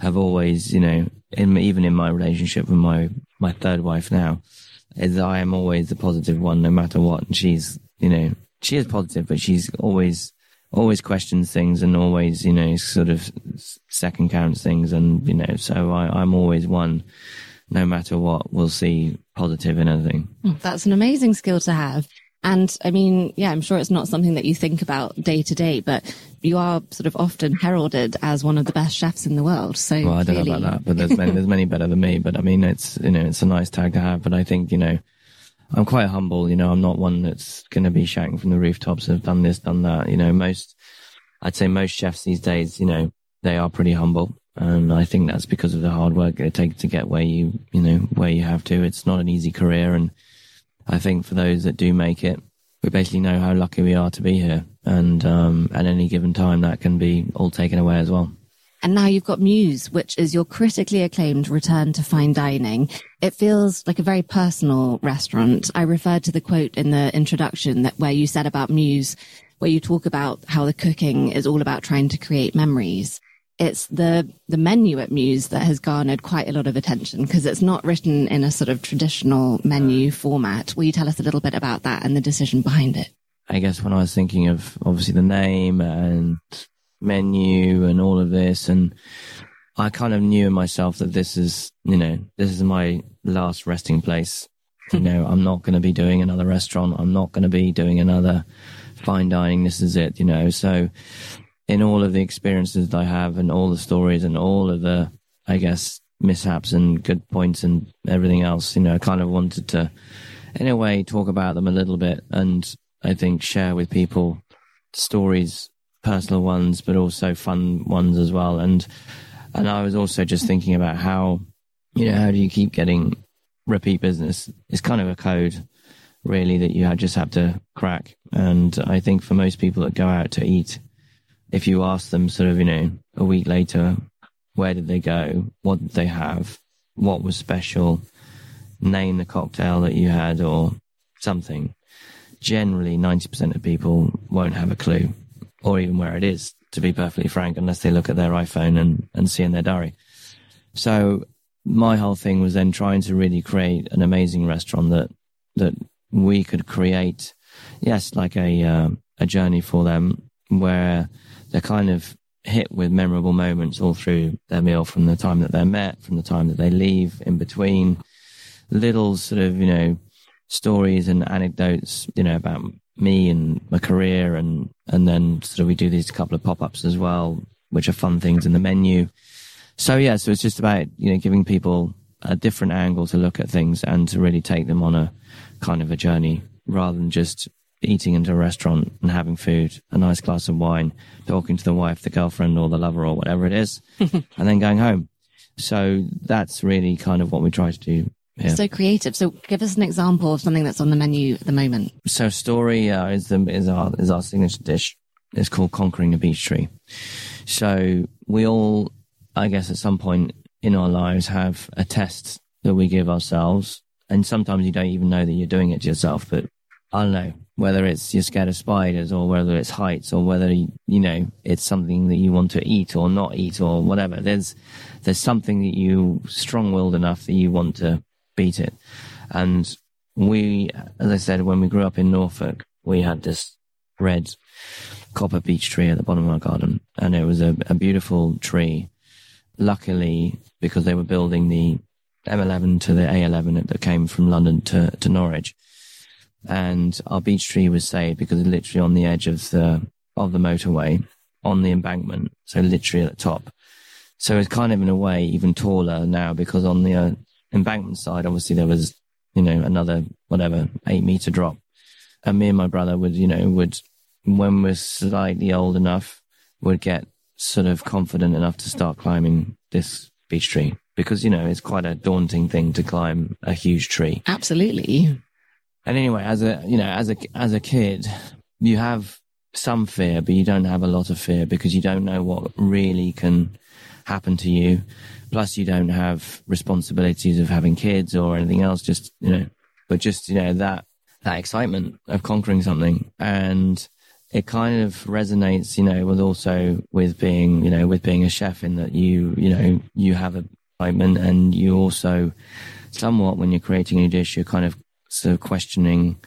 have always you know in even in my relationship with my my third wife now is i am always the positive one no matter what and she's you know she is positive but she's always always questions things and always, you know, sort of second counts things. And, you know, so I, I'm always one, no matter what, we'll see positive in anything. That's an amazing skill to have. And I mean, yeah, I'm sure it's not something that you think about day to day, but you are sort of often heralded as one of the best chefs in the world. So, well, I don't clearly... know about that, but there's many, there's many better than me. But I mean, it's you know, it's a nice tag to have. But I think you know, I'm quite humble. You know, I'm not one that's going to be shouting from the rooftops of done this, done that. You know, most, I'd say most chefs these days, you know, they are pretty humble. And I think that's because of the hard work it takes to get where you, you know, where you have to. It's not an easy career. And I think for those that do make it, we basically know how lucky we are to be here. And, um, at any given time, that can be all taken away as well. And now you've got Muse, which is your critically acclaimed return to fine dining. It feels like a very personal restaurant. I referred to the quote in the introduction that where you said about Muse, where you talk about how the cooking is all about trying to create memories. It's the, the menu at Muse that has garnered quite a lot of attention because it's not written in a sort of traditional menu format. Will you tell us a little bit about that and the decision behind it? I guess when I was thinking of obviously the name and menu and all of this. And I kind of knew in myself that this is, you know, this is my last resting place. you know, I'm not going to be doing another restaurant. I'm not going to be doing another fine dining. This is it, you know. So in all of the experiences that I have and all the stories and all of the, I guess, mishaps and good points and everything else, you know, I kind of wanted to, in a way, talk about them a little bit and I think share with people stories personal ones, but also fun ones as well. And and I was also just thinking about how you know how do you keep getting repeat business? It's kind of a code really that you just have to crack. And I think for most people that go out to eat, if you ask them sort of you know a week later, where did they go? What did they have? What was special? Name the cocktail that you had or something. Generally, 90% of people won't have a clue or even where it is, to be perfectly frank, unless they look at their iPhone and, and see in their diary. So my whole thing was then trying to really create an amazing restaurant that, that we could create, yes, like a, uh, a journey for them where they're kind of hit with memorable moments all through their meal from the time that they're met, from the time that they leave, in between. Little sort of, you know, stories and anecdotes, you know, about me and my career and and then sort of we do these couple of pop-ups as well which are fun things in the menu. So yeah so it's just about you know giving people a different angle to look at things and to really take them on a kind of a journey rather than just eating into a restaurant and having food a nice glass of wine talking to the wife the girlfriend or the lover or whatever it is and then going home so that's really kind of what we try to do yeah. So creative. So give us an example of something that's on the menu at the moment. So story uh, is the is our is our signature dish. It's called conquering the beech tree. So we all, I guess, at some point in our lives have a test that we give ourselves, and sometimes you don't even know that you're doing it to yourself. But I don't know whether it's you're scared of spiders or whether it's heights or whether you, know it's something that you want to eat or not eat or whatever. There's there's something that you strong-willed enough that you want to beat it. And we, as I said, when we grew up in Norfolk, we had this red copper beech tree at the bottom of our garden, and it was a, a beautiful tree. Luckily, because they were building the M11 to the A11 that came from London to, to Norwich, and our beech tree was saved because it's literally on the edge of the of the motorway on the embankment, so literally at the top. So it's kind of in a way even taller now because on the uh, embankment side, obviously there was, you know, another, whatever, eight meter drop. And me and my brother would, you know, would, when we're slightly old enough, would get sort of confident enough to start climbing this beech tree because, you know, it's quite a daunting thing to climb a huge tree. Absolutely. And anyway, as a, you know, as a, as a kid, you have some fear, but you don't have a lot of fear because you don't know what really can happen to you. Plus, you don't have responsibilities of having kids or anything else. Just you know, but just you know that that excitement of conquering something, and it kind of resonates, you know, with also with being, you know, with being a chef in that you, you know, you have a excitement and you also somewhat when you're creating a dish, you're kind of sort of questioning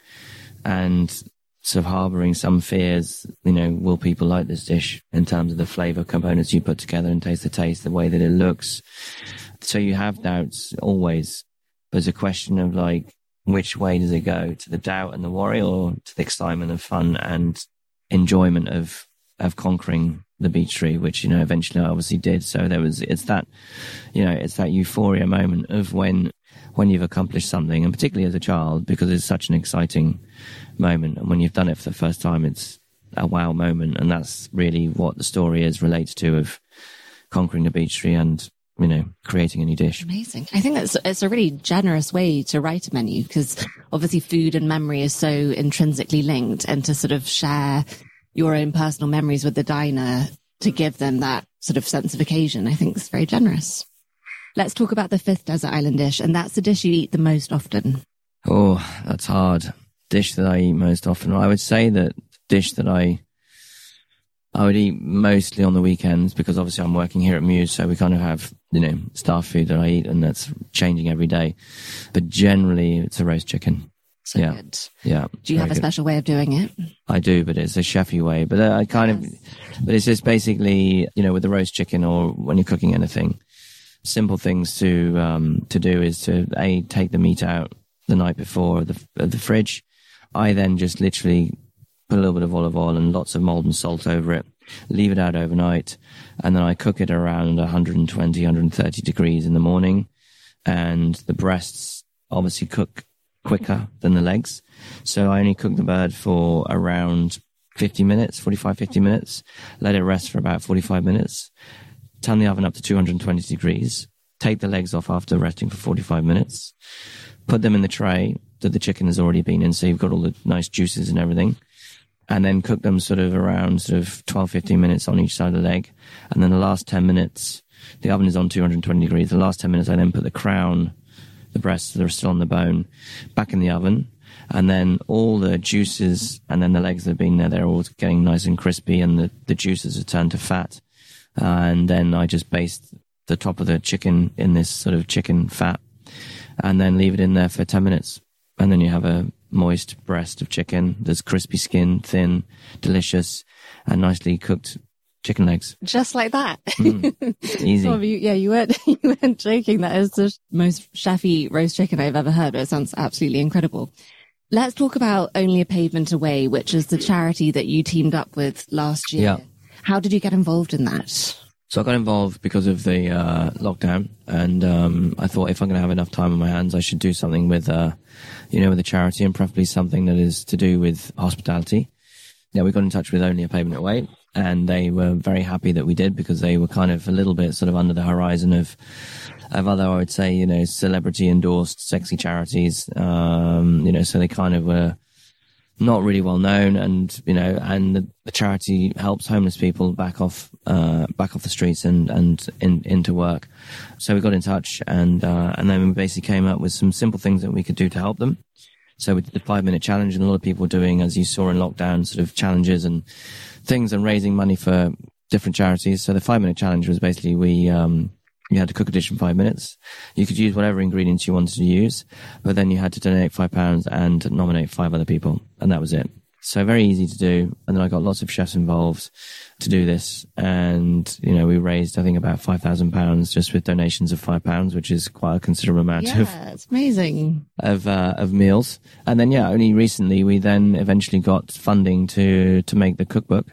and sort of harboring some fears. You know, will people like this dish in terms of the flavor components you put together and taste the taste, the way that it looks? So you have doubts always. There's a question of like, which way does it go to the doubt and the worry or to the excitement of fun and enjoyment of, of conquering the beech tree, which, you know, eventually I obviously did. So there was, it's that, you know, it's that euphoria moment of when, when you've accomplished something and particularly as a child, because it's such an exciting moment. And when you've done it for the first time, it's a wow moment. And that's really what the story is related to of conquering the beech tree and you know, creating a new dish. Amazing. I think that's it's a really generous way to write a menu because obviously food and memory is so intrinsically linked and to sort of share your own personal memories with the diner to give them that sort of sense of occasion, I think is very generous. Let's talk about the fifth desert island dish, and that's the dish you eat the most often. Oh, that's hard. Dish that I eat most often. I would say that dish that I I would eat mostly on the weekends because obviously I'm working here at Muse, so we kind of have, you know, staff food that I eat and that's changing every day. But generally it's a roast chicken. So yeah. good. Yeah. Do you have a good. special way of doing it? I do, but it's a chefy way. But I kind yes. of, but it's just basically, you know, with the roast chicken or when you're cooking anything, simple things to, um, to do is to, A, take the meat out the night before the, the fridge. I then just literally put a little bit of olive oil and lots of Maldon salt over it, leave it out overnight, and then I cook it around 120, 130 degrees in the morning. And the breasts obviously cook quicker than the legs. So I only cook the bird for around 50 minutes, 45, 50 minutes, let it rest for about 45 minutes, turn the oven up to 220 degrees, take the legs off after resting for 45 minutes, put them in the tray that the chicken has already been in. So you've got all the nice juices and everything and then cook them sort of around sort of 12, 15 minutes on each side of the leg. And then the last 10 minutes, the oven is on 220 degrees. The last 10 minutes, I then put the crown, the breasts that are still on the bone, back in the oven. And then all the juices and then the legs that have been there, they're all getting nice and crispy and the, the juices have turned to fat. Uh, and then I just baste the top of the chicken in this sort of chicken fat and then leave it in there for 10 minutes. And then you have a moist breast of chicken. There's crispy skin, thin, delicious, and nicely cooked chicken legs. Just like that. Mm, easy. you, yeah, you weren't, you weren't joking. That is the most chefy roast chicken I've ever heard, but it sounds absolutely incredible. Let's talk about Only a Pavement Away, which is the charity that you teamed up with last year. Yeah. How did you get involved in that? So I got involved because of the uh, lockdown, and um, I thought if I'm going to have enough time on my hands, I should do something with, uh, you know, with a charity, and preferably something that is to do with hospitality. Yeah, we got in touch with Only a Pavement Away, and they were very happy that we did because they were kind of a little bit sort of under the horizon of of other, I would say, you know, celebrity endorsed sexy charities. Um, you know, so they kind of were not really well known, and you know, and the, the charity helps homeless people back off, uh, back off the streets and and in, into work. So we got in touch, and uh, and then we basically came up with some simple things that we could do to help them. So we did the five minute challenge, and a lot of people were doing, as you saw in lockdown, sort of challenges and things, and raising money for different charities. So the five minute challenge was basically we um, you had to cook a dish in five minutes. You could use whatever ingredients you wanted to use, but then you had to donate five pounds and nominate five other people. And that was it. So very easy to do. And then I got lots of chefs involved to do this. And, you know, we raised, I think about five thousand pounds just with donations of five pounds, which is quite a considerable amount yeah, of, it's amazing of, uh, of meals. And then, yeah, only recently we then eventually got funding to, to make the cookbook.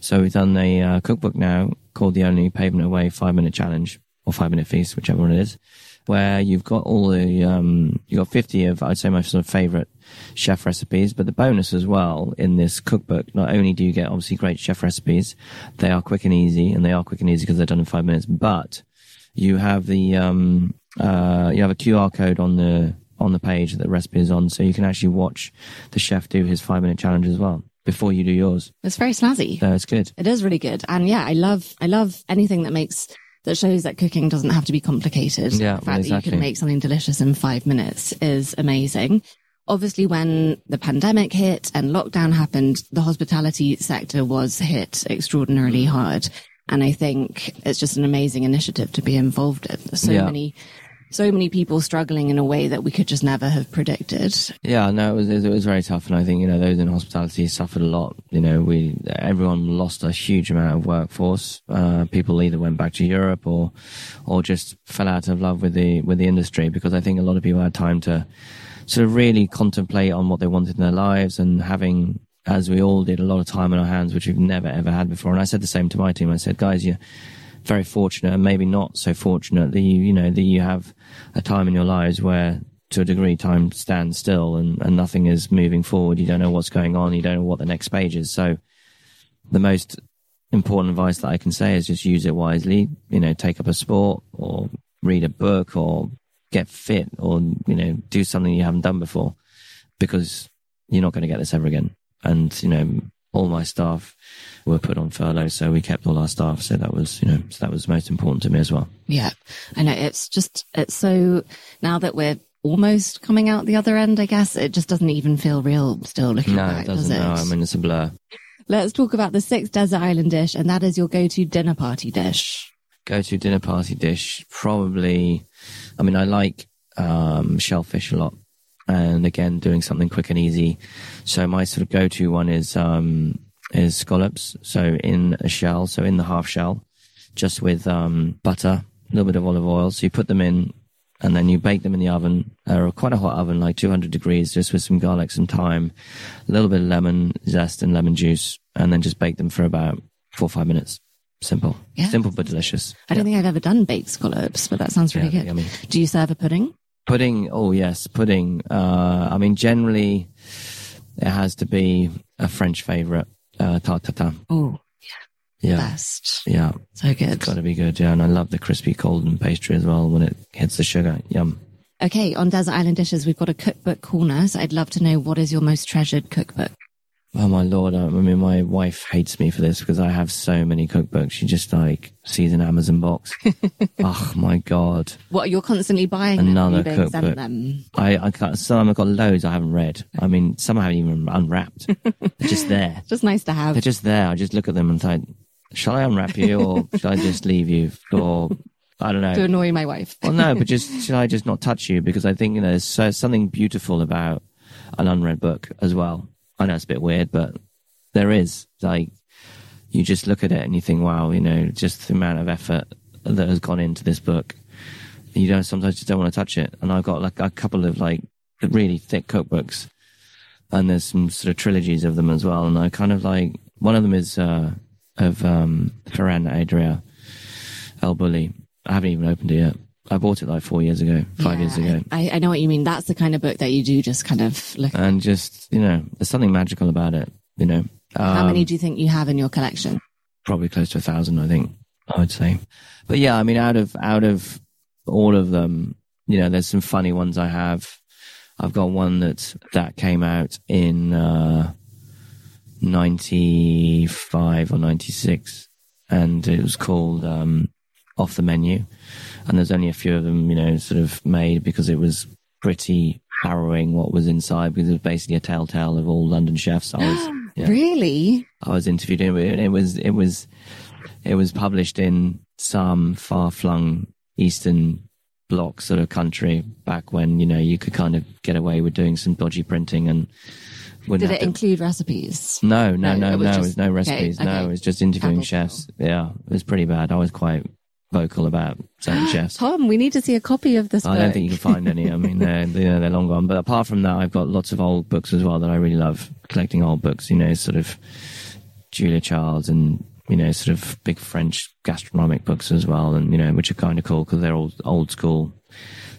So we've done a uh, cookbook now called the Only Pavement Away five minute challenge or five minute feast, whichever one it is, where you've got all the, um, you've got 50 of, I'd say my sort of favorite chef recipes, but the bonus as well in this cookbook, not only do you get obviously great chef recipes, they are quick and easy and they are quick and easy because they're done in five minutes, but you have the, um, uh, you have a QR code on the, on the page that the recipe is on, so you can actually watch the chef do his five minute challenge as well before you do yours. It's very snazzy. So it's good. It is really good. And yeah, I love, I love anything that makes that shows that cooking doesn't have to be complicated. Yeah, the fact exactly. that you can make something delicious in five minutes is amazing. Obviously, when the pandemic hit and lockdown happened, the hospitality sector was hit extraordinarily mm. hard. And I think it's just an amazing initiative to be involved in. So Yeah. many, so many people struggling in a way that we could just never have predicted. Yeah, no, it was it was very tough, and I think you know those in hospitality suffered a lot. You know, we everyone lost a huge amount of workforce. Uh, people either went back to Europe or or just fell out of love with the with the industry because I think a lot of people had time to sort of really contemplate on what they wanted in their lives and having as we all did a lot of time on our hands which we've never ever had before and i said the same to my team i said guys you're very fortunate and maybe not so fortunate that you you know that you have a time in your lives where to a degree time stands still and, and nothing is moving forward. You don't know what's going on. You don't know what the next page is. So the most important advice that i can say is just use it wisely. You know take up a sport or read a book or get fit or you know do something you haven't done before because you're not going to get this ever again. And you know all my staff were put on furlough so we kept all our staff. So that was you know so that was most important to me as well. Yeah. I know it's just it's so now that we're almost coming out the other end i guess it just doesn't even feel real still looking no back it doesn't. Does it? no i mean it's a blur. Let's talk about the sixth desert island dish and that is your go-to dinner party dish. Go to dinner party dish probably i mean i like um shellfish a lot and again doing something quick and easy. So my sort of go-to one is um is scallops so in a shell so in the half shell just with um butter a little bit of olive oil. So you put them in and then you bake them in the oven or quite a hot oven like 200 degrees just with some garlic some thyme a little bit of lemon zest and lemon juice and then just bake them for about four or five minutes. Simple. Yeah. simple but delicious. I don't think i've ever done baked scallops but that sounds really Yeah, good. yummy. do you serve a pudding? Pudding, oh yes, pudding. Uh, I mean, generally, it has to be a French favorite, uh, oh Yeah, best yeah, so good it's got to be good. Yeah, and I love the crispy golden pastry as well when it hits the sugar. Yum. Okay, on Desert Island Dishes, we've got a cookbook corner. So I'd love to know what is your most treasured cookbook? Oh my lord! I mean, my wife hates me for this because I have so many cookbooks. She just like sees an Amazon box. oh my god! What are you're constantly buying? Another cookbook. them. I, I got some. I've got loads I haven't read. I mean, some I haven't even unwrapped. They're just there. Just nice to have. They're just there. I just look at them and think, shall I unwrap you or shall I just leave you? Or I don't know. to annoy my wife. Well, no, but just should I just not touch you? Because I think you know there's so, something beautiful about an unread book as well. I know it's a bit weird, but there is like you just look at it and you think, wow, you know, just the amount of effort that has gone into this book. You don't sometimes you don't want to touch it. And I've got like a couple of like really thick cookbooks, and there's some sort of trilogies of them as well. And I kind of like one of them is uh, of um, Ferran Adria El Bulli. I haven't even opened it yet. I bought it like four years ago, five years ago. I, I know what you mean. That's the kind of book that you do just kind of look. and just you know there's something magical about it you know How Um, many do you think you have in your collection? probably close to a thousand i think i would say but yeah i mean out of out of all of them you know there's some funny ones i have i've got one that that came out in uh 95 or 96 and it was called um off the menu and there's only a few of them you know sort of made because it was pretty harrowing what was inside because it was basically a telltale of all london chefs i was yeah. Really? I was interviewed in it. It was it was it was published in some far flung eastern block sort of country back when you know you could kind of get away with doing some dodgy printing and Did it to- include recipes? no, no, No, no, it was no. just- it was no recipes. okay, No, it was just interviewing chefs. Yeah, it was pretty bad. I was quite vocal about certain chefs. Tom, we need to see a copy of this I book. don't think you can find any. I mean, they're, they're, they're long gone. But apart from that, I've got lots of old books as well that I really love collecting old books, you know, sort of Julia Childs and, you know, sort of big French gastronomic books as well. And, you know, which are kind of cool because they're all old school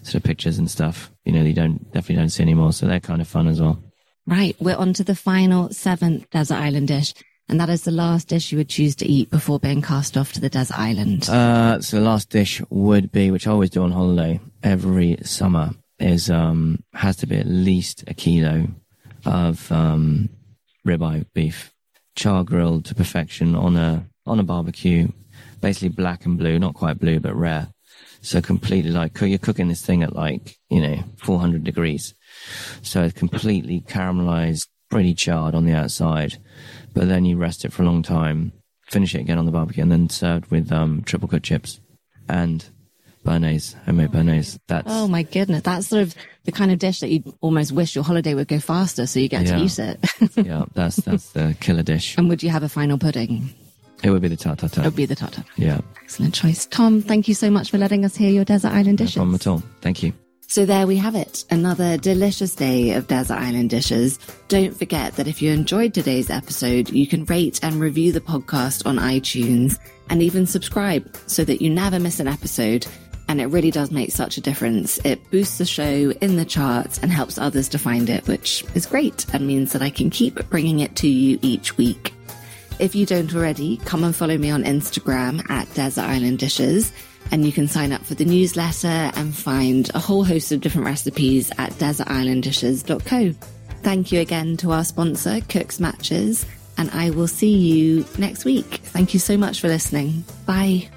sort of pictures and stuff, you know, you don't, definitely don't see anymore. So they're kind of fun as well. Right, we're on to the final seventh desert island dish, and that is the last dish you would choose to eat before being cast off to the desert island. Uh, so the last dish would be, which I always do on holiday every summer, is um has to be at least a kilo of um ribeye beef, char grilled to perfection on a on a barbecue, basically black and blue, not quite blue but rare. So completely like you're cooking this thing at like you know 400 degrees, so it's completely caramelized, pretty charred on the outside, but then you rest it for a long time, finish it again on the barbecue, and then served with um, triple cut chips. And Béarnaise, homemade Béarnaise. That's Oh my goodness. That's sort of the kind of dish that you almost wish your holiday would go faster so you get Yeah. to eat it. yeah, that's that's the killer dish. and would you have a final pudding? It would be the tart It would be the tartar. Yeah, Excellent choice. Tom, thank you so much for letting us hear your desert island no dishes. problem at all. Thank you. So there we have it, another delicious day of Desert Island Dishes. Don't forget that if you enjoyed today's episode, you can rate and review the podcast on iTunes and even subscribe so that you never miss an episode. And it really does make such a difference. It boosts the show in the charts and helps others to find it, which is great and means that I can keep bringing it to you each week. If you don't already, come and follow me on Instagram at Desert Island Dishes. And you can sign up for the newsletter and find a whole host of different recipes at desertislanddishes.co. Thank you again to our sponsor, Cooks Matches, and I will see you next week. Thank you so much for listening. Bye.